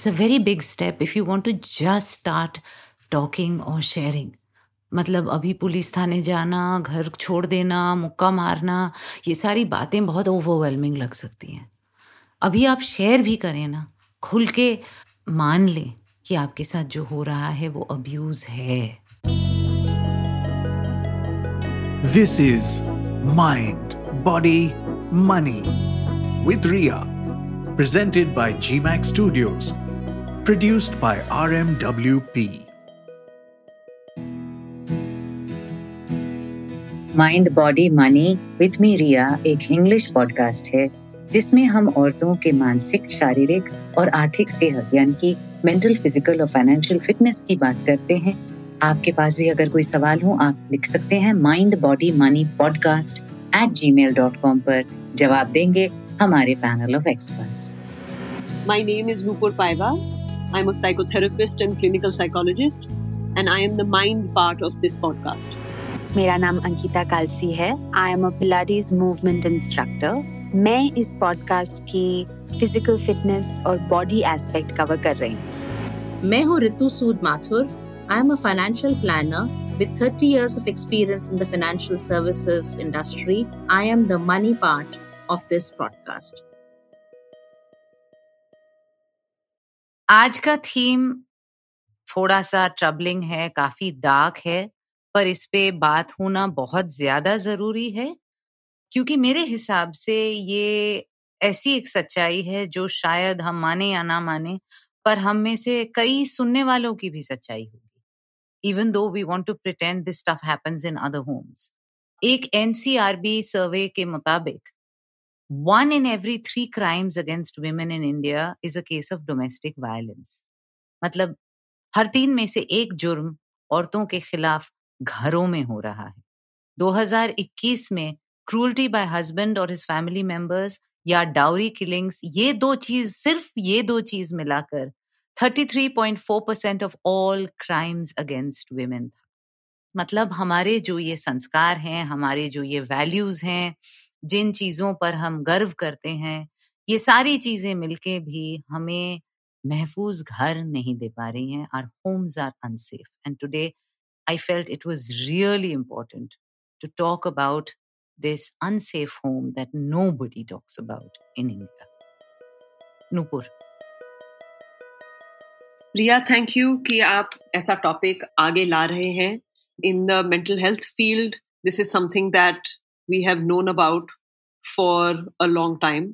It's a very big step if you want to just start talking or sharing. मतलब अभी police थाने जाना, घर छोड़ देना, मुक्का मारना, ये सारी बातें बहुत ओवरवेलमिंग लग सकती हैं। अभी आप शेयर भी करें ना, खुल के मान लें कि आपके साथ जो हो रहा है वो अब्यूज है। This is mind body money with Riya presented by GMax studios produced by RMWP mind body money with me Riya एक इंग्लिश पॉडकास्ट है जिसमें हम औरतों के मानसिक शारीरिक और आर्थिक सेहत यानी कि मेंटल फ़िज़िकल और फाइनेंशियल फिटनेस की बात करते हैं। आपके पास भी अगर कोई सवाल हो आप लिख सकते हैं mind body money podcast at G mail dot com पर। जवाब देंगे हमारे panel of experts My name is Nupur Paiva. I'm a psychotherapist and clinical psychologist, and I am the mind part of this podcast. मेरा नाम अंकिता कालसी है I am a pilates movement instructor मैं इस podcast की फिजिकल फिटनेस और body aspect cover कर रही हूँ मैं हूँ Ritu Sood Mathur I am a financial planner with 30 years of experience in the financial services industry, I am the money part of this podcast. आज का theme थोड़ा सा ट्रबलिंग है, काफ़ी डार्क है, पर इस पे बात होना बहुत ज़्यादा ज़रूरी है, क्योंकि मेरे हिसाब से ये ऐसी एक सच्चाई है जो शायद हम माने या ना माने, पर हम में से कई सुनने वालों की भी सच्चाई होगी। Even though we want to pretend this stuff other homes एक एनसीआरबी सर्वे के मुताबिक one in every three crimes against women in India is a case of domestic violence मतलब हर तीन में से एक जुर्म औरतों के खिलाफ घरों में हो रहा है। 2021 में क्रूल्टी बाय हस्बैंड और हिज फैमिली मेंबर्स या डाउरी किलिंग्स ये दो चीज़, सिर्फ़ ये दो चीज़ मिलाकर 33.4 percent of all crimes against women था। मतलब हमारे जो ये संस्कार हैं, हमारे जो ये वैल्यूज़ हैं जिन चीज़ों पर हम गर्व करते हैं, ये सारी चीज़ें मिलके भी हमें महफूज घर नहीं दे पा रही हैं our homes are unsafe and today I felt it was really important to talk about this unsafe home that nobody talks about in India. Nupur. Riya thank you कि आप ऐसा टॉपिक आगे ला रहे हैं in the mental health field this is something that we have known about for a long time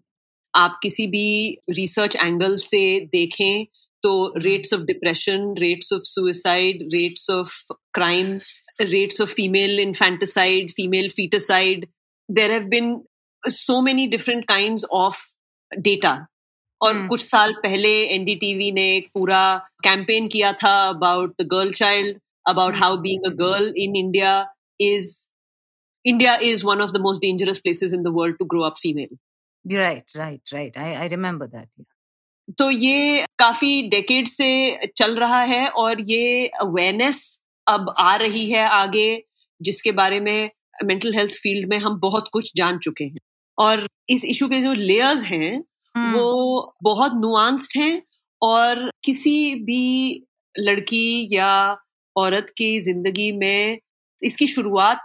आप किसी भी रिसर्च एंगल से देखें So rates of depression, rates of suicide, rates of crime, rates of female infanticide, female feticide. There have been so many different kinds of data. और hmm. कुछ साल पहले NDTV ने एक पूरा कैंपेन किया था about the girl child about how being a girl in India is India is one of the most dangerous places in the world to grow up female right right right I I remember that तो ये काफ़ी decade से चल रहा है और ये awareness अब आ रही है आगे जिसके बारे में मेंटल हेल्थ फ़ील्ड में हम बहुत कुछ जान चुके हैं। और इस इशू के जो लेयर्स हैं हम्म। वो बहुत नुआंस्ड हैं और किसी भी लड़की या औरत की ज़िंदगी में इसकी शुरुआत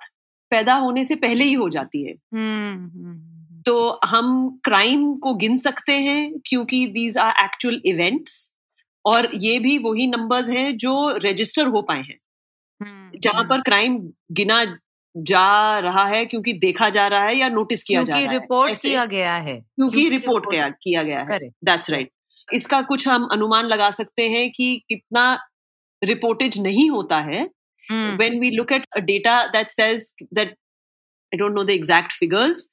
पैदा होने से पहले ही हो जाती है। हम्म, हम्म, तो हम क्राइम को गिन सकते हैं क्योंकि दीज आर एक्चुअल इवेंट्स और ये भी वही नंबर्स हैं जो रजिस्टर हो पाए हैं। हम्म, जहाँ पर क्राइम हम्म। गिना जा रहा है क्योंकि देखा जा रहा है या नोटिस किया जा रहा है। रिपोर्ट किया गया है। क्योंकि रिपोर्ट किया किया गया है। That's right right. इसका कुछ हम अनुमान लगा सकते हैं कि कितना रिपोर्टेज नहीं होता है When we look at data that says that I don't know the exact figures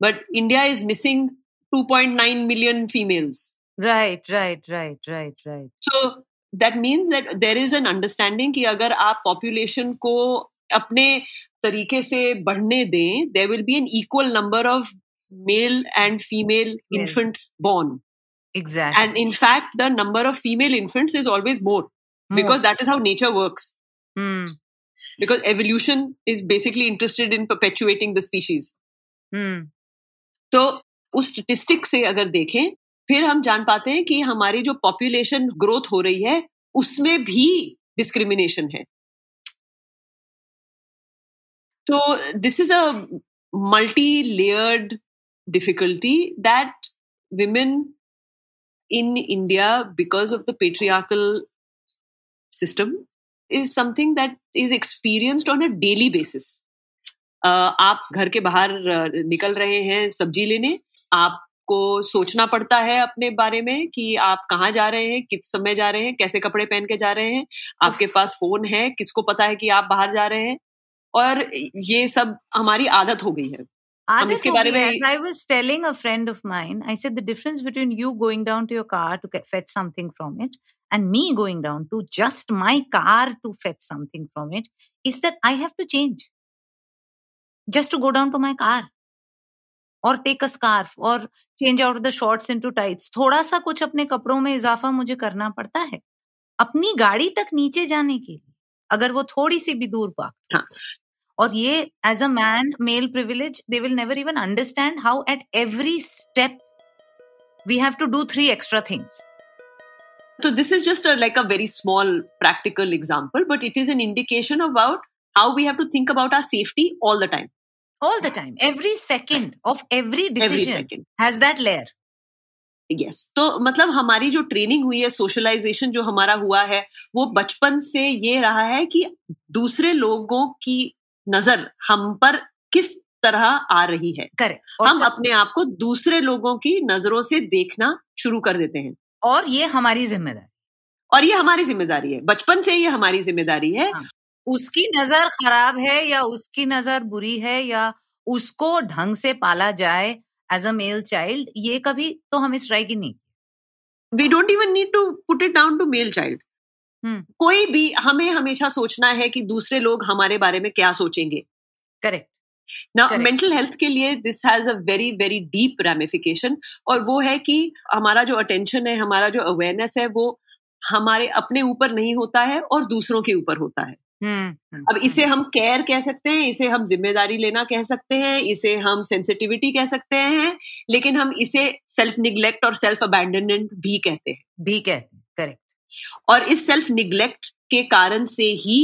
but India is missing 2.9 million females. Right, right, right, right, right. So that means that there is an understanding कि अगर आप population को अपने तरीके से बढ़ने दें there will be an equal number of male and female yes. infants born. Exactly. And in fact, the number of female infants is always more, more. because that is how nature works. Hmm. Because evolution is basically interested in perpetuating the species. Hmm. तो उस statistic से अगर देखें फिर हम जान पाते हैं कि हमारी जो पॉपुलेशन ग्रोथ हो रही है उसमें भी डिस्क्रिमिनेशन है तो this is a multi layered difficulty that women in India, because of the patriarchal system, is something that is experienced on a daily basis आप घर के बाहर uh, निकल रहे हैं सब्ज़ी लेने आपको सोचना पड़ता है अपने बारे में कि आप कहाँ जा रहे हैं किस समय जा रहे हैं कैसे कपड़े पहन के जा रहे हैं आपके पास फ़ोन है किसको पता है कि आप बाहर जा रहे हैं? और ये सब हमारी आदत हो गई है। Difference between you going and me going down to just my car to fetch something from it is that I have to change just to go down to my car or take a scarf or change out the shorts into tights. थोड़ा सा कुछ अपने कपड़ों में इजाफा मुझे करना पड़ता है अपनी गाड़ी तक नीचे जाने के लिए अगर वो थोड़ी सी भी दूर पाक हाँ. और ये as a man male privilege they will never even understand how at every step we have to do three extra things So this is just a, like a very small practical example, but it is an indication about how we have to think about our safety all the time. All the time, every second of every decision Every second. has that layer. Yes तो मतलब हमारी जो training हुई है socialisation जो हमारा हुआ है वो बचपन से ये रहा है कि दूसरे लोगों की नज़र हम पर किस तरह आ रही है करेक्ट हम अपने आप को दूसरे लोगों की नज़रों से देखना शुरू कर देते हैं और ये हमारी ज़िम्मेदारी और ये हमारी ज़िम्मेदारी है। बचपन से ये हमारी ज़िम्मेदारी है। हाँ। उसकी नज़र खराब है या उसकी नज़र बुरी है या उसको ढंग से पाला जाए एज अ मेल चाइल्ड ये कभी तो हमें स्ट्राइक ही नहीं we don't even need to put it down to male child. कोई भी हमें हमेशा सोचना है कि दूसरे लोग हमारे बारे में क्या सोचेंगे। करेक्ट ना मेंटल हेल्थ के लिए this has a very very deep ramification और वो है कि हमारा जो अटेंशन है हमारा जो अवेयरनेस है वो हमारे अपने ऊपर नहीं होता है और दूसरों के ऊपर होता है। हम्म अब इसे हम केयर कह सकते हैं इसे हम ज़िम्मेदारी लेना कह सकते हैं इसे हम सेंसिटिविटी कह सकते हैं लेकिन हम इसे सेल्फ निग्लेक्ट और सेल्फ अबैंडनमेंट भी कहते हैं। भी कहते हैं करेक्ट और इस सेल्फ निग्लेक्ट के कारण से ही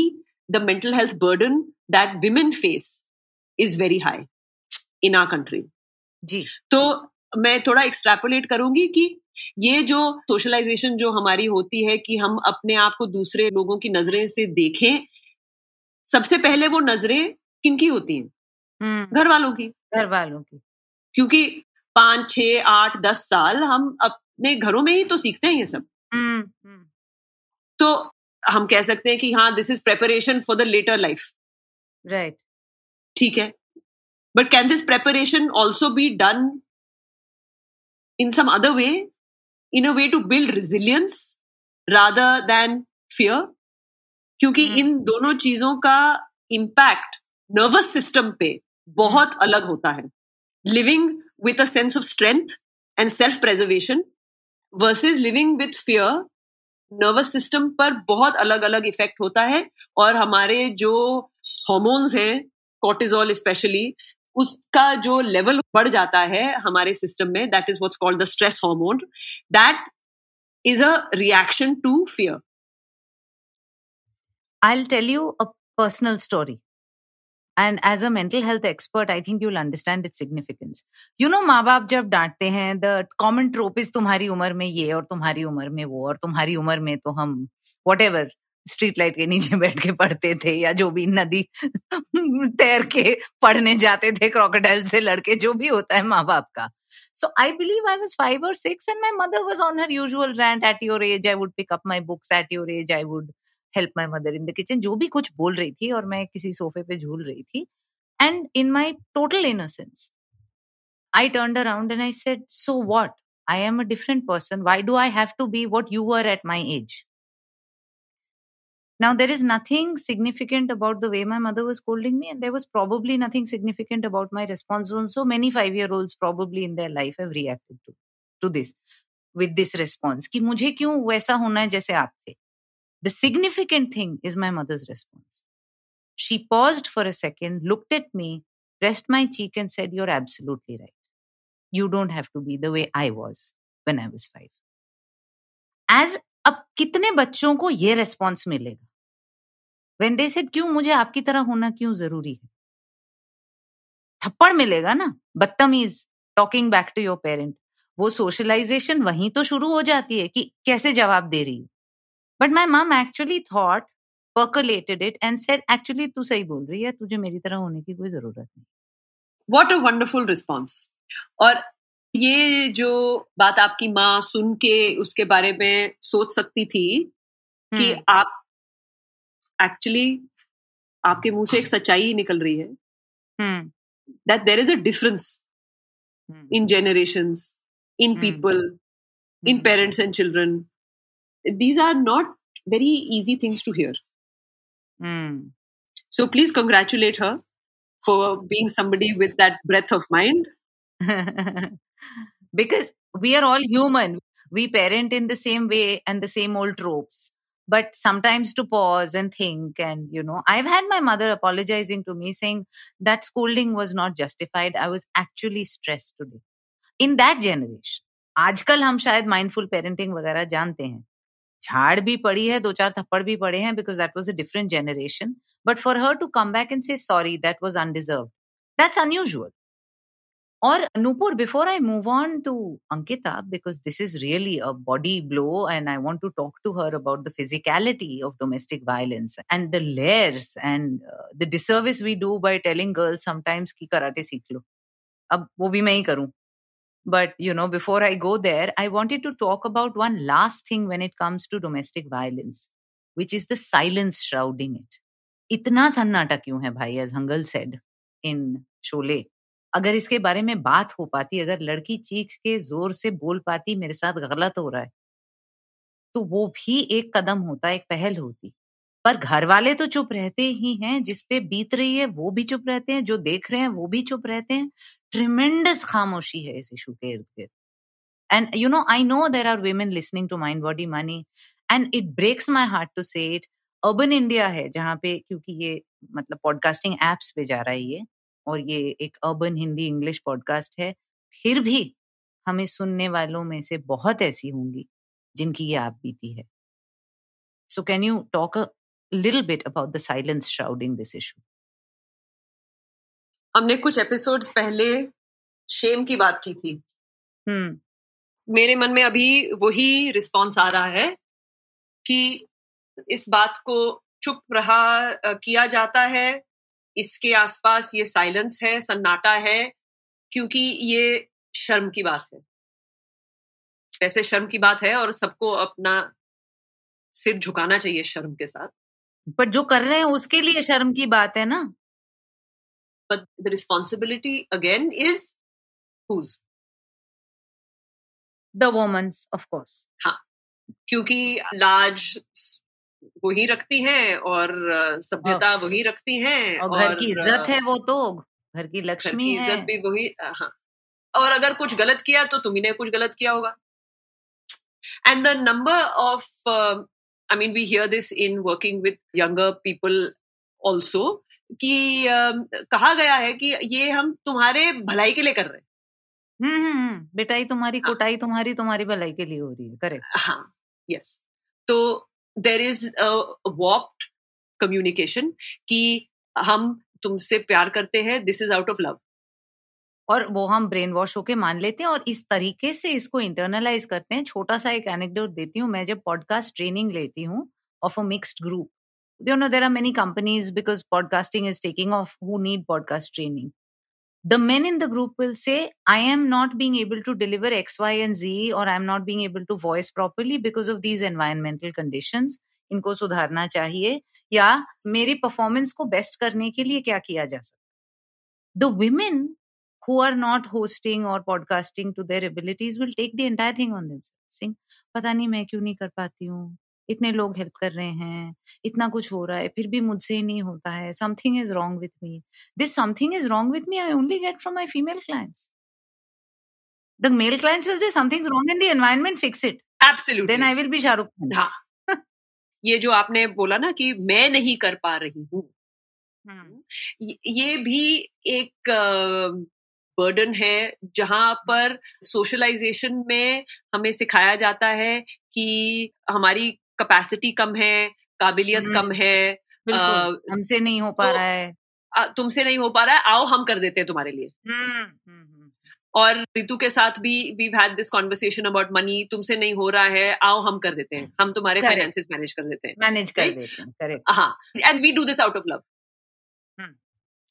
the mental health burden that women face is very high in our country जी। तो मैं थोड़ा एक्सट्रैपोलेट करूँगी कि ये जो सोशलाइजेशन जो हमारी होती है कि हम अपने आप को दूसरे लोगों की नज़रें से देखें सबसे पहले वो नज़रें किनकी होती हैं? हम्म। घर वालों की। घर वालों की। क्योंकि पाँच छ आठ दस साल हम अपने घरों में ही तो सीखते हैं ये सब। हम्म हम्म। तो हम कह सकते हैं कि हाँ this is preparation for the later life right ठीक है। But can this preparation also be done in some other way in a way to build resilience rather than fear क्योंकि हम्म। इन दोनों चीज़ों का इम्पैक्ट नर्वस सिस्टम पे बहुत अलग होता है। Living with a sense of strength and self preservation versus living with fear nervous system पर बहुत अलग अलग इफ़ेक्ट होता है। और हमारे जो हॉर्मोन्स हैं कॉर्टिजोल स्पेशली उसका जो लेवल बढ़ जाता है हमारे सिस्टम में that is what's called the stress hormone that is a reaction to fear I'll tell you a personal story. And as a mental health expert, I think you'll understand its significance. You know, माँ बाप जब डांटते हैं the common ट्रोप is तुम्हारी उम्र में ये और तुम्हारी उम्र में वो और तुम्हारी उम्र में तो हम वट एवर स्ट्रीट लाइट के नीचे बैठ के पढ़ते थे या जो भी नदी तैर के पढ़ने जाते थे क्रोकोडाइल से लड़के जो भी होता है माँ बाप का So I believe I was five or six, and my mother was on her usual rant. At your age, I would pick up my books. At your age, I would help my mother in the kitchen जो भी कुछ बोल रही थी और मैं किसी सोफे पे झूल रही थी and in my total innocence I turn around and I said so what I am a different person why do I have to be what you are at my age Now, there is nothing significant about the way my mother was scolding me, and there was probably nothing significant about my response. And so many five year olds probably in their life have reacted to, to this with this response कि मुझे क्यों वैसा होना है जैसे आप थे the significant thing is my mother's response. She paused for a second, looked at me, pressed my cheek, and said, You're absolutely right. You don't have to be the way I was. when I was five. As अब कितने बच्चों को ये response मिलेगा? When they said क्यों? मुझे आपकी तरह होना क्यों ज़रूरी है? थप्पड़ मिलेगा ना? बदतमीज talking back to your parent वो सोशलाइजेशन वहीं तो शुरू हो जाती है कि कैसे जवाब दे रही है? But my mum actually thought percolated it and said, actually, तू सही बोल रही है, तुझे मेरी तरह होने की कोई ज़रूरत नहीं. वॉट अ वंडरफुल रिस्पॉन्स और ये जो बात आपकी माँ सुन के उसके बारे में सोच सकती थी कि हम्म। आप एक्चुअली आपके मुँह से एक सच्चाई निकल रही है। That there is a difference in generation in people in parents and children these are not very easy things to hear so please congratulate her for being somebody with that breadth of mind that breadth of mind. because we are all human. We parent in the same way and the same old tropes. But sometimes to pause and think, and you know, I've had my mother apologizing to me saying that scolding was not justified. I was actually stressed today. In that generation, आजकल हम शायद mindful parenting वगैरह जानते हैं झाड़ भी पड़ी है दो चार थप्पड़ भी पड़े हैं because that was a different generation but for her to come back and से sorry that was undeserve that's unusual or Nupur, before I move on to Ankita, because this is really a body blow, and I want to talk to her about the physicality of domestic violence and the layers and uh, the disservice we do by telling girls sometimes ki karate seekh lo. Ab wo bhi main hi karu. But you know, before I go there, I wanted to talk about one last thing when it comes to domestic violence, which is the silence shrouding it. Itna sannata kyun hai bhai, as Hangal said in Shole. अगर इसके बारे में बात हो पाती, अगर लड़की चीख के ज़ोर से बोल पाती, मेरे साथ गलत हो रहा है तो वो भी एक कदम होता, एक पहल होती। पर घर वाले तो चुप रहते ही हैं, जिस पे बीत रही है, वो भी चुप रहते हैं, जो देख रहे हैं, वो भी चुप रहते हैं। ट्रिमेंडस खामोशी है इस इशू के इर्द गिर्द। And you know I know there are women listening to mind body money and it breaks my heart to say it urban India है, जहाँ पे, क्योंकि ये मतलब पॉडकास्टिंग एप्स पे जा रहा है ये। और ये एक अर्बन हिंदी इंग्लिश पॉडकास्ट है फिर भी हमें सुनने वालों में से बहुत ऐसी होंगी जिनकी ये आप बीती है। So can you talk a little bit about the silence shrouding this issue हमने कुछ एपिसोड्स पहले शेम की बात की थी। हम्म। मेरे मन में अभी वही रिस्पॉन्स आ रहा है कि इस बात को चुप रहा किया जाता है इसके आसपास ये साइलेंस है सन्नाटा है क्योंकि ये शर्म की बात है। वैसे शर्म की बात है और सबको अपना सिर झुकाना चाहिए शर्म के साथ। पर जो कर रहे हैं उसके लिए शर्म की बात है ना? But the responsibility again is whose? The woman's of course क्योंकि लाज वही रखती हैं और सभ्यता वही रखती हैं और घर की इज़्ज़त है वो तो घर की घर लक्ष्मी की इज़्ज़त भी वही हाँ। और अगर कुछ गलत किया तो तुम्हें कुछ गलत किया होगा। And the number of I mean we hear this in working with younger people also कि अम, कहा गया है कि ये हम तुम्हारे भलाई के लिए कर रहे हैं। हम्म बेटाई तुम्हारी हाँ। कोटाई तुम्हारी तुम्हारी भलाई के लिए हो रही है। करेक्ट। हाँ यस तो देर इज़ वॉप्ड कम्युनिकेशन कि हम तुमसे प्यार करते हैं this is out of love और वो हम ब्रेन वॉश होके मान लेते हैं और इस तरीके से इसको इंटरनलाइज करते हैं। छोटा सा एक एनेक्डोट देती हूँ, मैं जब पॉडकास्ट ट्रेनिंग लेती हूँ of a mixed group you know, there are many companies because podcasting is taking off, who need podcast training? the men in the group will say i am not being able to deliver x y and z or i'm not being able to voice properly because of these environmental conditions इनको सुधारना चाहिए या मेरी performance को best करने के लिए क्या किया जा सकता the women who are not hosting or podcasting to their abilities will take the entire thing on themselves saying पता नहीं मैं क्यों नहीं कर पाती हूँ इतने लोग हेल्प कर रहे हैं इतना कुछ हो रहा है फिर भी मुझसे ही नहीं होता है something is wrong with me this something is wrong with me I only get from my female clients the male clients will say something wrong in the environment fix it then absolutely I will be Shahrukh Khan हाँ। ये जो आपने बोला ना कि मैं नहीं कर पा रही हूँ हम्म, ये ये भी एक बर्डन है जहाँ पर सोशलाइजेशन में हमें सिखाया जाता है कि हमारी कैपेसिटी कम है काबिलियत हम्म, कम है हमसे नहीं हो पा तो- रहा है। तुमसे नहीं हो पा रहा है आओ हम कर देते हैं तुम्हारे लिए। हम्म, हम्म, और रितु के साथ भी we had this conversation about money तुमसे नहीं हो रहा है आओ हम कर देते हैं। हम तुम्हारे. फाइनेंसेस मैनेज कर देते हैं मैनेज कर देते हैं हाँ and we do this out of love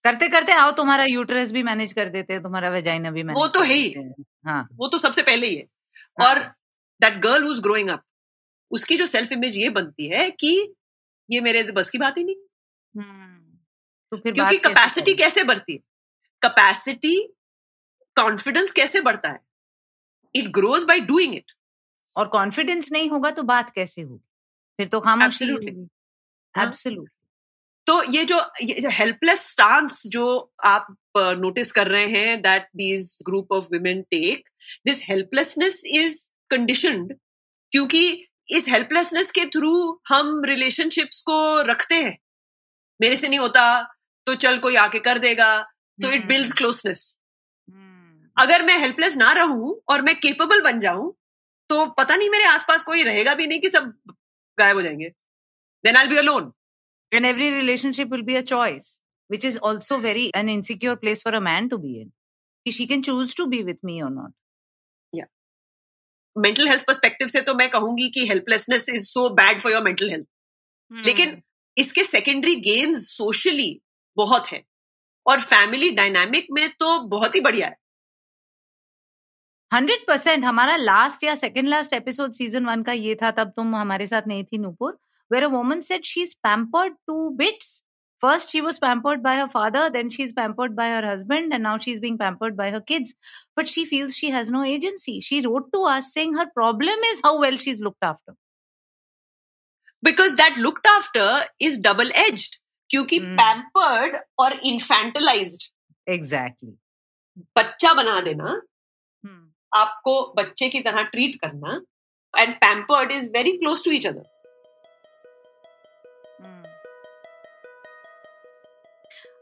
करते करते आओ तुम्हारा यूटरस भी मैनेज कर देते हैं तुम्हारा वेजाइना भी मैनेज वो तो है ही। हाँ। वो तो सबसे पहले ही है। हाँ। और that girl who's growing up उसकी जो सेल्फ इमेज ये बनती है कि ये मेरे बस की बात ही नहीं हम्म, तो फिर क्योंकि कैसे कैपेसिटी कैसे बढ़ती है? कैपेसिटी कॉन्फिडेंस कैसे बढ़ता है? It grows by doing it और कॉन्फिडेंस नहीं होगा तो बात कैसे होगी? फिर तो Absolutely. होगी। हाँ। तो ये जो ये जो हेल्पलेस स्टांस जो आप नोटिस कर रहे हैं that these group of women take this helplessness is conditioned क्योंकि इस हेल्पलेसनेस के थ्रू हम रिलेशनशिप्स को रखते हैं। मेरे से नहीं होता तो चल कोई आके कर देगा तो इट बिल्ड क्लोजनेस अगर मैं हेल्पलेस ना रहूँ और मैं केपेबल बन जाऊँ तो पता नहीं मेरे आसपास कोई रहेगा भी नहीं कि सब गायब हो जाएँगे। Then I be alone and every relationship will be a choice which is also very an insecure place for a man to be in कि she can choose to be with me or not mental health perspective से तो मैं कहूँगी कि helplessness is so bad for your mental health लेकिन इसके secondary gains socially बहुत है और फैमिली डायनामिक में तो बहुत ही बढ़िया है। हंड्रेड परसेंट हमारा लास्ट या second last episode season one का ये था तब तुम हमारे साथ नहीं थी Nupur. Where a woman said she is pampered to bits First, she was pampered by her father, then she's pampered by her husband, and now she's being pampered by her kids. But she feels she has no agency. She wrote to us saying her problem is how well she's looked after. Because that looked after is double edged क्योंकि Hmm. Pampered और इन्फेंटलाइज्ड Exactly. बच्चा बना देना Hmm. आपको बच्चे की तरह treat करना and pampered is very close to each other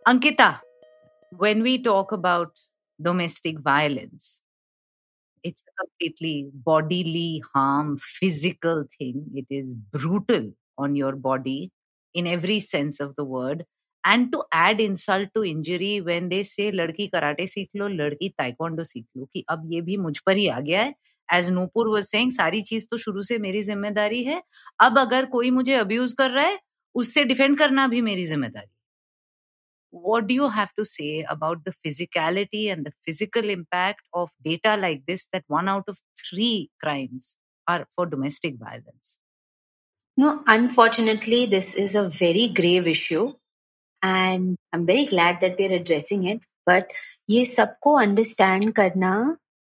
Ankita, when we talk about domestic violence, it's a completely bodily harm, physical thing. It is brutal on your body in every sense of the word. And to add insult to injury, when they say लड़की karate सीख लो लड़की taekwondo सीख लो कि अब ये भी मुझ पर ही आ गया है एज नूपुर was saying सारी चीज़ तो शुरू से मेरी ज़िम्मेदारी है अब अगर कोई मुझे अब्यूज कर रहा है उससे डिफेंड करना भी मेरी ज़िम्मेदारी what do you have to say about the physicality and the physical impact of data like this that one out of three crimes are for domestic violence No, unfortunately, this is a very grave issue, and I'm very glad that we're addressing it. But ये सबको understand करना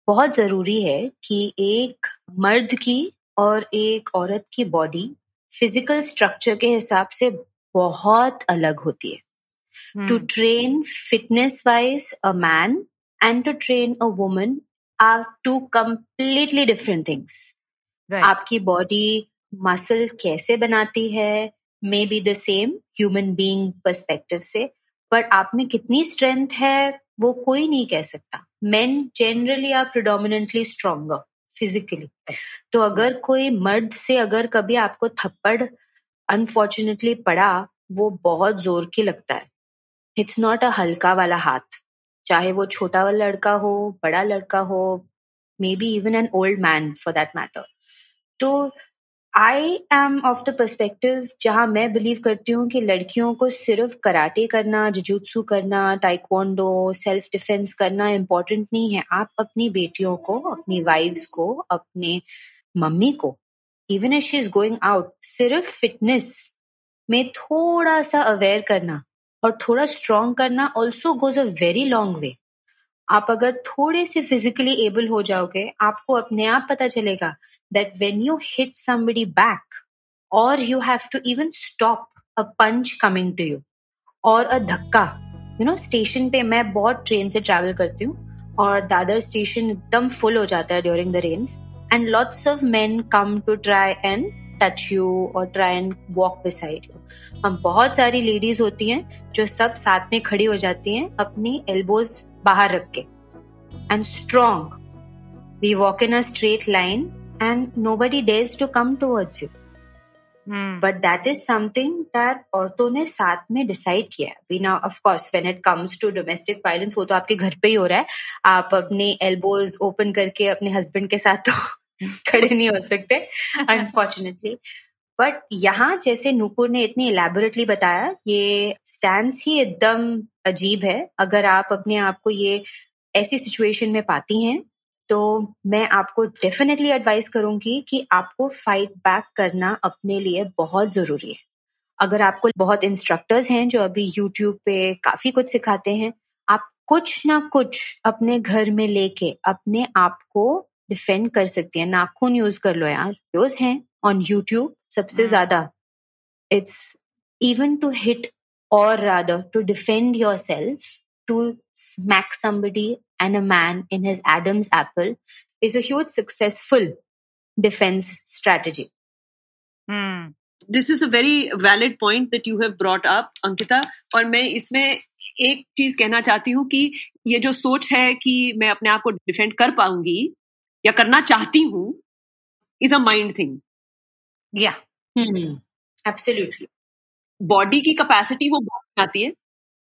बहुत ज़रूरी है कि एक मर्द की और एक औरत की बॉडी फ़िज़िकल स्ट्रक्चर के हिसाब से बहुत अलग होती है to train fitness wise a man and to train a woman are two completely different things. Right. आपकी बॉडी मसल कैसे बनाती है may be the same human being perspective से बट आप में कितनी स्ट्रेंथ है वो कोई नहीं कह सकता। Men generally are predominantly stronger physically तो अगर कोई मर्द से अगर कभी आपको थप्पड़ अनफॉर्चुनेटली पड़ा वो बहुत ज़ोर की लगता है। इट्स नॉट अ हल्का वाला हाथ, चाहे वो छोटा वाला लड़का हो, बड़ा लड़का हो may be even an old man for that matter तो I am of the perspective जहाँ मैं बिलीव करती हूँ कि लड़कियों को सिर्फ़ कराटे करना जुजुत्सु करना टाइक्वांडो सेल्फ डिफेंस करना इम्पोर्टेंट नहीं है। आप अपनी बेटियों को, अपनी वाइफ्स को, अपने मम्मी को even as she is going out सिर्फ़ फिटनेस में थोड़ा सा अवेयर करना। और थोड़ा स्ट्रॉन्ग करना also goes a very long way आप अगर थोड़े से फिजिकली एबल हो जाओगे, आपको अपने आप पता चलेगा that when you hit somebody back और you have to even stop a punch coming to you और अ धक्का यू नो स्टेशन पे मैं बहुत ट्रेन से ट्रैवल करती हूँ और दादर स्टेशन एकदम फुल हो जाता है during the rains and lots of men come to try and touch you और try and walk beside you हम बहुत सारी लेडीज़ होती हैं जो सब साथ में खड़ी हो जाती हैं अपनी एल्बोज बाहर रख के। And and strong. We walk in a straight line and nobody dares to come towards you. But that is something that औरतों ने साथ में डिसाइड किया है। बिना of course when it comes to domestic violence वो तो आपके घर पे ही हो रहा है। आप अपने एल्बोज ओपन करके अपने हस्बैंड के साथ तो खड़े नहीं हो सकते अनफॉर्चुनेटली बट यहाँ जैसे नूपुर ने इतनी इलेबोरेटली बताया, ये स्टैंड ही एकदम अजीब है। अगर आप अपने आप को ये ऐसी सिचुएशन में पाती हैं तो मैं आपको डेफिनेटली एडवाइस करूँगी कि आपको फाइट बैक करना अपने लिए बहुत ज़रूरी है। अगर आपको बहुत इंस्ट्रक्टर्स हैं जो अभी यूट्यूब पे काफ़ी कुछ सिखाते हैं, आप कुछ ना कुछ अपने घर में लेके अपने आप को डिफेंड कर सकती है नाखून यूज़ कर लो यार यूज़ हैं ऑन यूट्यूब सबसे हम्म। ज़्यादा इट्स इवन टू हिट और rather to defend yourself to smack somebody and a man in his Adam's apple is a huge successful defense strategy. Hmm. This is a very valid point that you have brought up, Ankita. और मैं इसमें एक चीज़ कहना चाहती हूँ कि ये जो सोच है कि मैं अपने आप को डिफेंड कर पाऊँगी या करना चाहती हूँ इज़ अ माइंड थिंग या एब्सोल्युटली बॉडी की कैपेसिटी वो बहुत आती है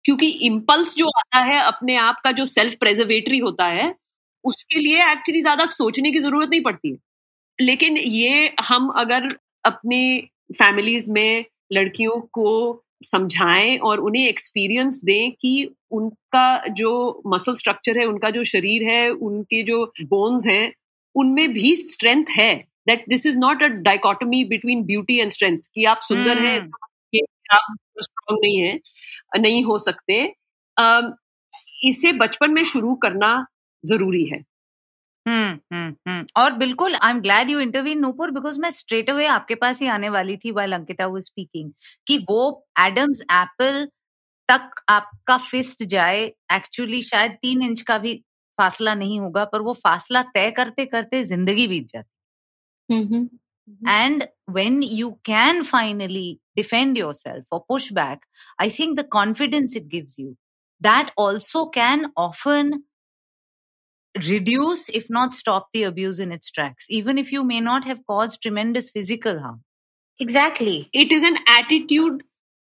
क्योंकि इम्पल्स जो आता है अपने आप का जो सेल्फ प्रेजर्वेटरी होता है उसके लिए एक्चुअली ज़्यादा सोचने की ज़रूरत नहीं पड़ती है। लेकिन ये हम अगर अपने फैमिलीज़ में लड़कियों को समझाएँ और उन्हें एक्सपीरियंस दें कि उनका जो मसल स्ट्रक्चर है उनका जो शरीर है उनके जो बोन्स हैं उनमें भी स्ट्रेंथ है that this is not a dichotomy between beauty and strength कि आप सुंदर hmm. हैं आप स्ट्रॉन्ग नहीं है नहीं हो सकते इसे बचपन में शुरू करना ज़रूरी है हम्म हम्म हम्म और बिल्कुल I am glad you interview Nupur because मैं स्ट्रेट अवे आपके पास ही आने वाली थी वाइल अंकिता वो स्पीकिंग कि वो एडम्स एप्पल तक आपका फिस्ट जाए एक्चुअली शायद तीन इंच का भी फासला नहीं होगा पर वो फासला तय करते करते ज़िंदगी बीत जाती and when you can finally defend yourself और push back I think the confidence it gives you that also can often reduce if not stop the abuse in its tracks even if you may not have cause tremendous physical harm exactly it is an attitude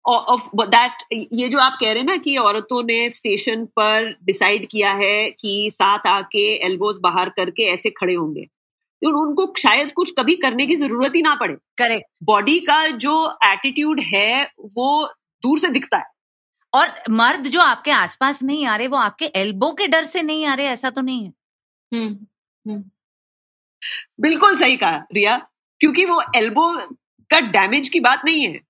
of that ये जो आप कह रहे हैं ना कि औरतों ने स्टेशन पर डिसाइड किया है कि साथ आके एल्बोज बाहर करके ऐसे खड़े होंगे। उनको शायद कुछ कभी करने की ज़रूरत ही ना पड़े। करेक्ट बॉडी का जो एटीट्यूड है वो दूर से दिखता है। और मर्द जो आपके आसपास नहीं आ रहे वो आपके एल्बो के डर से नहीं आ रहे ऐसा तो नहीं है? हम्म, हम्म। बिल्कुल सही कहा रिया क्योंकि वो एल्बो का डैमेज की बात नहीं है।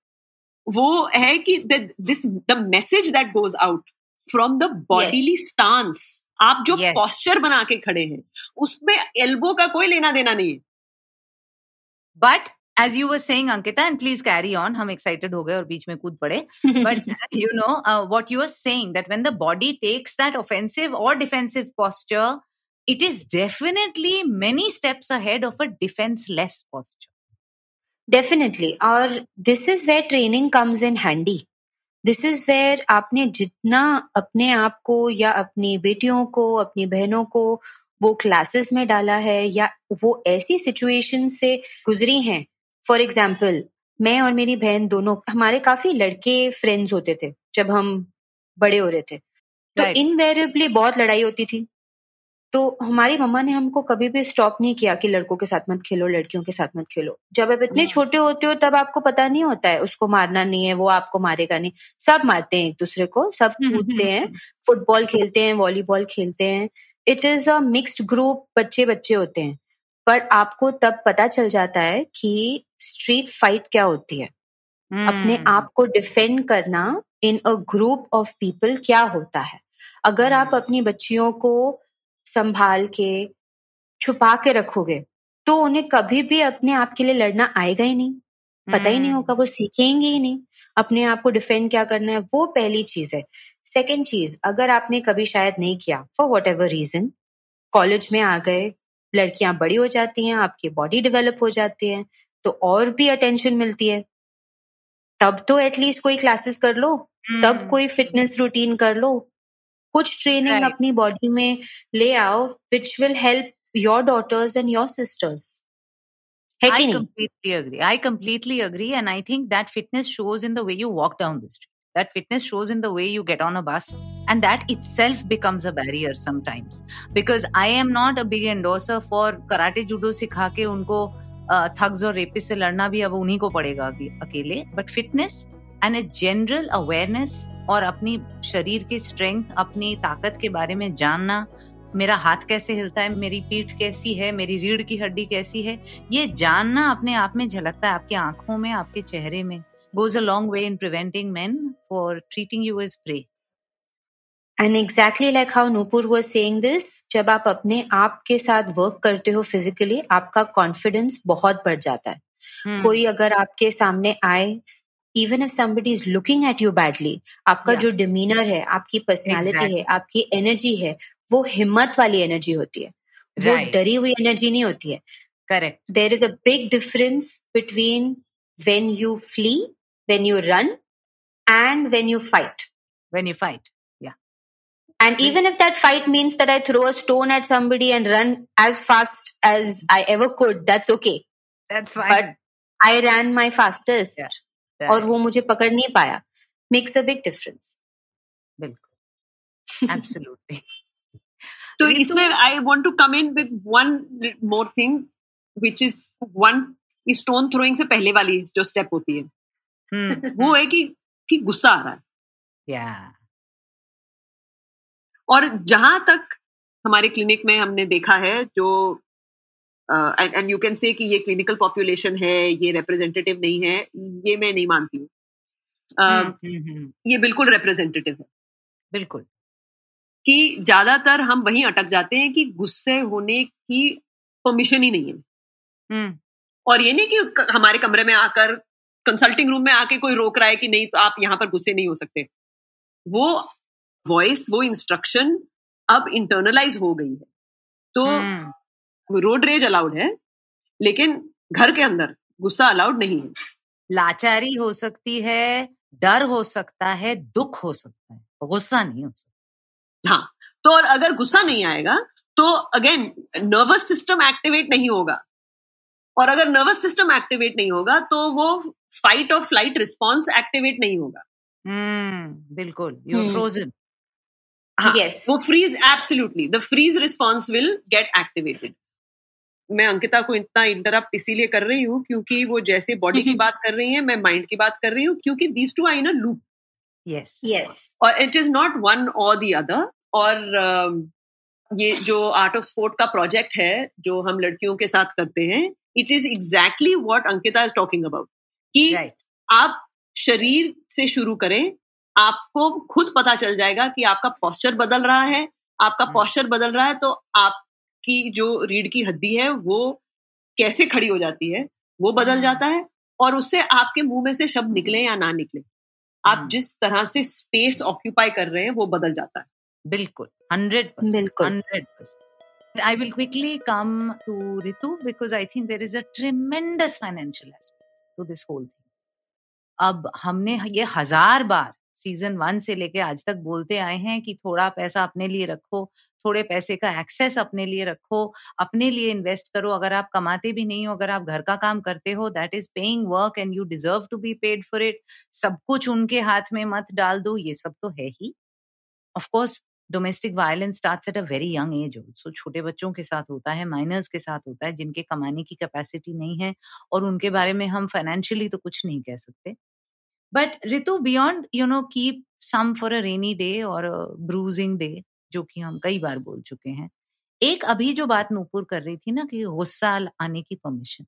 वो है कि this the message that goes out from the bodily stance आप जो पॉस्चर yes. पॉस्चर बना के खड़े हैं उसमें एल्बो का कोई लेना देना नहीं है but as you were saying Ankita and please carry on हम एक्साइटेड हो गए और बीच में कूद पड़े but you know what you are saying that when the body takes that offensive और defensive posture it is definitely many steps ahead of a defenseless posture. Definitely. और this is where training comes in handy this is where आपने जितना अपने आप को या अपनी बेटियों को अपनी बहनों को वो क्लासेस में डाला है या वो ऐसी सिचुएशन से गुजरी हैं। फॉर एग्ज़ाम्पल मैं और मेरी बहन दोनों हमारे काफ़ी लड़के फ्रेंड्स होते थे जब हम बड़े हो रहे थे। तो इनवेरिएबली बहुत लड़ाई होती थी। तो हमारी मम्मा ने हमको कभी भी स्टॉप नहीं किया कि लड़कों के साथ मत खेलो लड़कियों के साथ मत खेलो। जब आप इतने हाँ। छोटे होते हो तब आपको पता नहीं होता है उसको मारना नहीं है वो आपको मारेगा नहीं। सब मारते हैं एक दूसरे को सब हम्म, हम्म, कूदते हैं फुटबॉल हम्म, खेलते हैं वॉलीबॉल खेलते हैं। It is a mixed group बच्चे बच्चे होते हैं। पर आपको तब पता चल जाता है कि स्ट्रीट फाइट क्या होती है। अपने आप को डिफेंड करना in a group of people क्या होता है। अगर आप अपनी बच्चियों को संभाल के छुपा के रखोगे तो उन्हें कभी भी अपने आप के लिए लड़ना आएगा ही नहीं। पता ही नहीं होगा वो सीखेंगे ही नहीं। अपने आप को डिफेंड क्या करना है वो पहली चीज़ है। सेकेंड चीज़ अगर आपने कभी शायद नहीं किया for whatever reason college में आ गए लड़कियाँ बड़ी हो जाती हैं आपकी बॉडी डेवलप हो जाती है तो और भी अटेंशन मिलती है। तब तो एटलीस्ट कोई क्लासेस कर लो तब हम्म। कोई फिटनेस रूटीन कर लो। कुछ ट्रेनिंग Right. अपनी बॉडी में ले आओ which will help your daughters and your sisters I नहीं completely agree. I completely agree. And I think that fitness shows in the way you walk down the street. That fitness shows in the way you get on a bus. And that itself becomes a barrier sometimes. Because I am not a big endorser for karate judo सिखा के उनको thugs और रेपिस से लड़ना भी अब उन्हीं को पड़ेगा अके- अकेले but fitness and a general awareness और अपनी शरीर की स्ट्रेंथ अपनी ताकत के बारे में जानना मेरा हाथ कैसे हिलता है मेरी पीठ कैसी है मेरी रीढ़ की हड्डी कैसी है ये जानना अपने आप में झलकता है आपकी आँखों में आपके चेहरे में goes a long way in preventing men for treating you as prey. And exactly like how Nupur was saying this जब आप अपने आप के साथ वर्क करते हो फिजिकली आपका कॉन्फिडेंस बहुत बढ़ जाता है Hmm. कोई अगर आपके सामने आए Even if somebody is looking at you badly आपका Yeah. जो डिमीनर है आपकी पर्सनालिटी Exactly. है आपकी एनर्जी है वो हिम्मत वाली एनर्जी होती है वो Right. डरी हुई एनर्जी नहीं होती है Correct. there is a big difference between when you flee, when you run, and when you fight. When you fight. And even if that fight means that I throw a stone at somebody and run as fast as I ever could, that's okay. That's fine. But I ran my fastest. Yeah. और वो मुझे पकड़ नहीं पाया makes a big difference. बिल्कुल Absolutely. तो इसमें I want to come in with one more thing which is one stone throwing से पहले वाली जो स्टेप होती है Hmm. वो है कि कि गुस्सा आ रहा है Yeah. और जहाँ तक हमारे क्लिनिक में हमने देखा है जो and and you can say कि ये क्लिनिकल पॉपुलेशन है ये रिप्रेजेंटेटिव नहीं है ये मैं नहीं मानती हूँ Hmm. uh, Hmm. Hmm. ये बिल्कुल रिप्रेजेंटेटिव है बिल्कुल कि ज़्यादातर हम वहीं अटक जाते हैं कि गुस्से होने की परमिशन ही नहीं है. और ये नहीं कि हमारे कमरे में आकर कंसल्टिंग रूम में आके कोई रोक रहा है कि नहीं तो आप यहाँ पर गुस्से नहीं हो सकते वो वॉइस वो इंस्ट्रक्शन अब इंटरनलाइज हो गई है तो. रोड रेज अलाउड है लेकिन घर के अंदर गुस्सा अलाउड नहीं है लाचारी हो सकती है डर हो सकता है दुख हो सकता है गुस्सा नहीं हो सकता हाँ तो और अगर गुस्सा नहीं आएगा तो अगेन नर्वस सिस्टम एक्टिवेट नहीं होगा और अगर नर्वस सिस्टम एक्टिवेट नहीं होगा तो वो फाइट और फ़्लाइट रिस्पॉन्स एक्टिवेट नहीं होगा Hmm. बिल्कुल यू. Frozen Yes. वो freeze absolutely the freeze response will get activated मैं अंकिता को इतना इंटरप्ट इसीलिए कर रही हूँ क्योंकि वो जैसे बॉडी की बात कर रही है मैं माइंड की बात कर रही हूँ क्योंकि these two I in loop yes Yes. और इट इज़ नॉट वन और दी अदर और um, ये जो आर्ट ऑफ़ स्पोर्ट का प्रोजेक्ट है जो हम लड़कियों के साथ करते हैं it is exactly what Ankita is talking about कि राइट आप शरीर से शुरू करें आपको खुद पता चल जाएगा कि आपका पॉस्चर बदल रहा है आपका पॉस्चर बदल रहा है तो आपकी जो रीढ़ की हड्डी है वो कैसे खड़ी हो जाती है वो बदल हम्म। जाता है और उससे आपके मुँह में से शब्द निकले या ना निकले आप हम्म। जिस तरह से स्पेस ऑक्यूपाई कर रहे हैं वो बदल जाता है बिल्कुल हंड्रेड बिल्कुल। Hundred percent I will quickly come to Ritu because I think there is a tremendous financial aspect to this whole thing. अब हमने ये हज़ार बार सीज़न वन से लेके आज तक बोलते आए हैं कि थोड़ा पैसा अपने लिए रखो थोड़े पैसे का एक्सेस अपने लिए रखो, अपने लिए इन्वेस्ट करो। अगर आप कमाते भी नहीं हो, अगर आप घर का काम करते हो, that is paying work and you deserve to be paid for it. सब कुछ उनके हाथ में मत डाल दो, ये सब तो है ही। Of course domestic violence start at a very young age also छोटे बच्चों के साथ होता है, माइनर्स के साथ होता है, जिनके कमाने की कैपेसिटी नहीं है और उनके बारे में हम फाइनेंशियली तो कुछ नहीं कह सकते। But Ritu beyond, you know, keep some for a rainy day और ब्रूजिंग डे। जो कि हम कई बार बोल चुके हैं। एक अभी जो बात नूपुर कर रही थी ना कि गुस्सा आने की परमिशन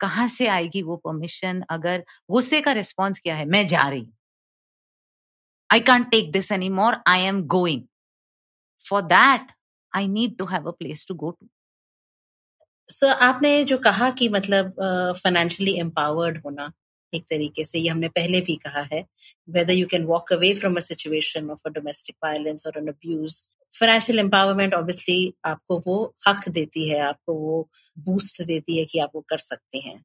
कहाँ से आएगी वो परमिशन अगर गुस्से का रिस्पॉन्स क्या है? मैं जा रही I can't take this any more I am going for that I need to have a place to go to so आपने जो कहा कि मतलब फाइनेंशियली एम्पावर्ड होना एक तरीके से, ये हमने पहले भी कहा है whether you can walk away from a situation of a domestic violence और an abuse financial empowerment obviously आपको वो हक देती है, आपको वो बूस्ट देती है कि आप वो कर सकते हैं।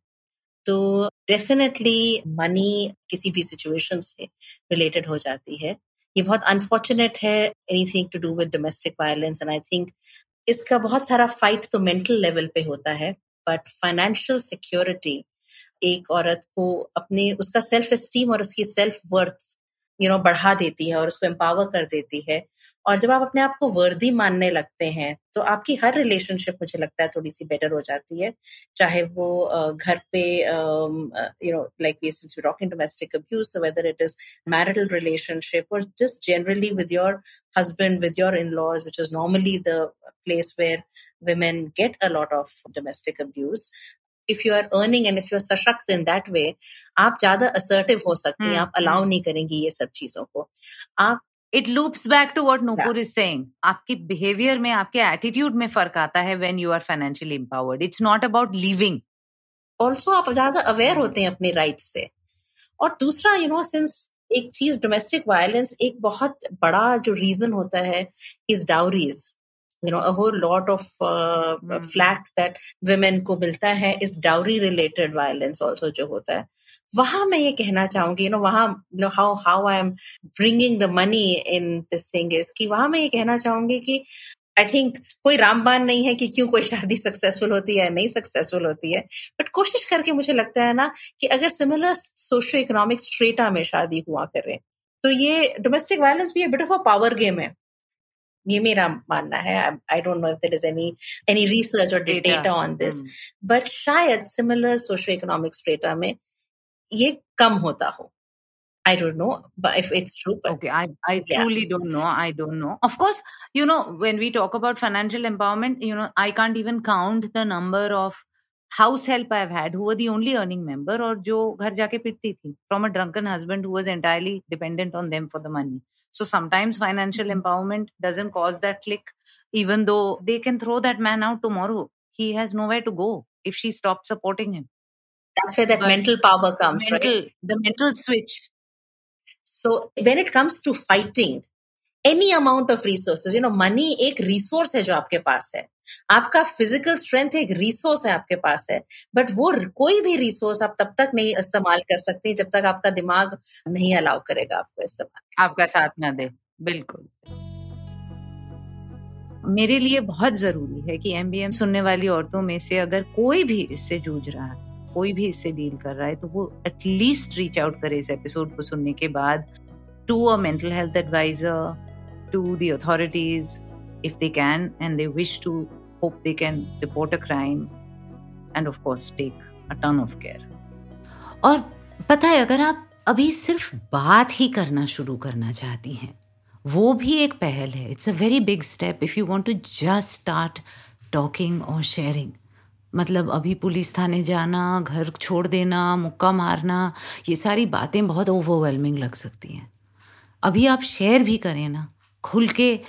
तो डेफिनेटली मनी किसी भी सिचुएशन से रिलेटेड हो जाती है। ये बहुत अनफॉर्चुनेट है anything to do with domestic violence and I think इसका बहुत सारा फाइट तो मेंटल लेवल पे होता है बट फाइनेंशियल सिक्योरिटी एक औरत को अपने उसका सेल्फ स्टीम और उसकी सेल्फ वर्थ यू नो बढ़ा देती है और उसको एम्पावर कर देती है। और जब आप अपने आप को वर्दी मानने लगते हैं तो आपकी हर रिलेशनशिप मुझे लगता है थोड़ी सी बेटर हो जाती है। चाहे वो घर पे you know like since we talking domestic abuse whether it is marital relationship और just generally with your husband with your in laws which is normally the place where women get a lot of domestic if you are earning and if you are सशक्त in that way आप ज़्यादा assertive हो सकती हैं आप allow नहीं करेंगी ये सब चीज़ों को। आप it loops back to what Nupur is saying आपकी बिहेवियर में आपके एटीट्यूड में फ़र्क आता है when you are financially empowered it's not about living also आप ज़्यादा अवेयर होते हैं अपने राइट से। और दूसरा यू नो सिंस एक चीज़ डोमेस्टिक वायलेंस एक बहुत बड़ा जो रीजन होता है is dowries you know a whole lot of uh, mm. flack that women को मिलता है इस डाउरी रिलेटेड वायलेंस ऑल्सो जो होता है वहाँ मैं ये कहना चाहूँगी यू नो वहाँ no how how I am bringing the money in this thing is कि वहाँ मैं ये कहना चाहूँगी कि आई थिंक कोई रामबान नहीं है कि क्यों कोई शादी सक्सेसफुल होती है नहीं सक्सेसफुल होती है। बट कोशिश करके मुझे लगता है ना कि अगर सिमिलर सोशियो इकोनॉमिक स्ट्रेटा में शादी हुआ करे तो ये डोमेस्टिक वायलेंस भी bit of a power game है। ये मेरा मानना है I don't know if there is any any research और डेटा ऑन दिस बट शायद सिमिलर सोशो इकोनॉमिक स्ट्रेटा में ये कम होता हो I don't know but if it's true. But okay, I, I yeah. truly don't know. I don't know. Of course, you know, when we talk about financial empowerment, you know, I can't even count the number of house help I've had who were the only earning member or जो घर जाके पिटती थी from a drunken husband who was entirely dependent on them for the money. So sometimes financial mm-hmm. empowerment doesn't cause that click, even though they can throw that man out tomorrow. He has nowhere to go if she stops supporting him. That's where that but mental power comes, mental, right? The mental switch. So when it comes to fighting, any amount of resources you know money एक resource है जो आपके पास है। आपका physical strength एक resource है आपके पास है। बट वो कोई भी रिसोर्स आप तब तक नहीं इस्तेमाल कर सकते जब तक आपका दिमाग नहीं अलाउ करेगा आपको इस्तेमाल आपका साथ ना दे। बिल्कुल। मेरे लिए बहुत ज़रूरी है कि एमबीएम सुनने वाली औरतों में से अगर कोई भी इससे जूझ रहा है, कोई भी इससे डील कर रहा है तो वो एटलीस्ट रीच आउट करे इस एपिसोड को सुनने के बाद। To a mental health advisor to the authorities if they can, and they wish to hope they can report a crime and, of course, take a ton of care. और पता है, अगर आप अभी सिर्फ़ बात ही करना शुरू करना चाहती हैं, वो भी एक पहल है। It's a very big step if you want to just start talking और शेयरिंग मतलब अभी पुलिस थाने जाना, घर छोड़ देना, मुक्का मारना, ये सारी बातें बहुत ओवरवेलमिंग लग सकती हैं। अभी आप शेयर भी करें ना खुल के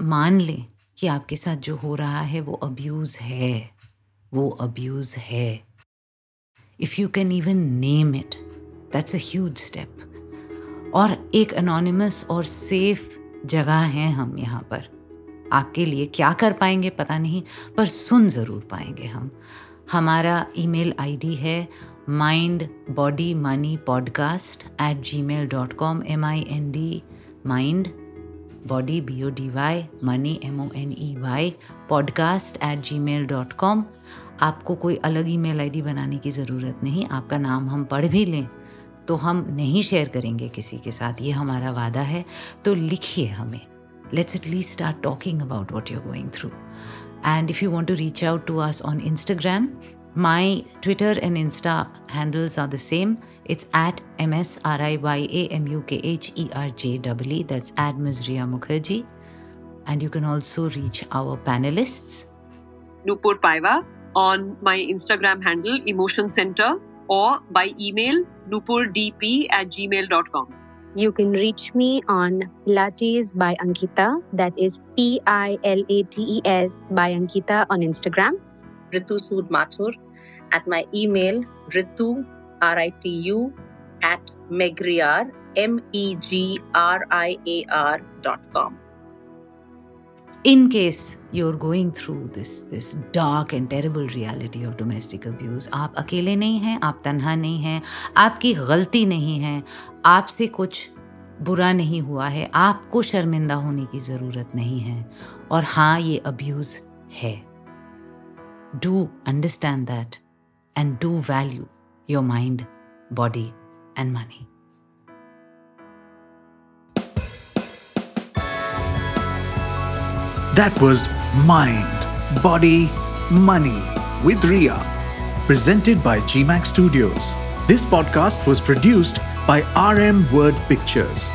मान लें कि आपके साथ जो हो रहा है, वो अब्यूज़ है, वो अब्यूज़ है। If you can even name it that's a huge step और एक अनोनिमस और सेफ़ जगह है हम यहाँ पर। आपके लिए क्या कर पाएँगे पता नहीं, पर सुन ज़रूर पाएँगे हम। हमारा ईमेल आईडी है mind body money podcast at Gmail dot com M I N D mind body B O D Y money M O N E Y podcast at Gmail dot com आपको कोई अलग ई mail I D बनाने की ज़रूरत नहीं, आपका नाम हम पढ़ भी लें तो हम नहीं शेयर करेंगे किसी के साथ, ये हमारा वादा है। तो लिखिए हमें let's at least start talking about what you're going through and if you want to reach out to us on Instagram My Twitter and Insta handles are the same. It's at M S R I Y A M U K H E R J W. That's at Ms. Ria Mukherjee. And you can also reach our panelists. Nupur Paiva on my Instagram handle, Emotion Center, or by email, nupurdp at gmail.com. You can reach me on Pilates by Ankita, that is P I L A T E S by Ankita on Instagram. Ritu Sood Mathur at my email ritu, R-I-T-U, at megriar, M-E-G-R-I-A-R dot com. In case you're going through this this dark and terrible reality of domestic abuse, आप अकेले नहीं हैं आप तन्हा नहीं हैं आपकी गलती नहीं है आपसे कुछ बुरा नहीं हुआ है आपको शर्मिंदा होने की ज़रूरत नहीं है और हाँ ये अब्यूज़ है do understand that and do value your mind, body, and money. That was Mind, Body, Money with Ria, presented by GMAC Studios. This podcast was produced by RM Word Pictures.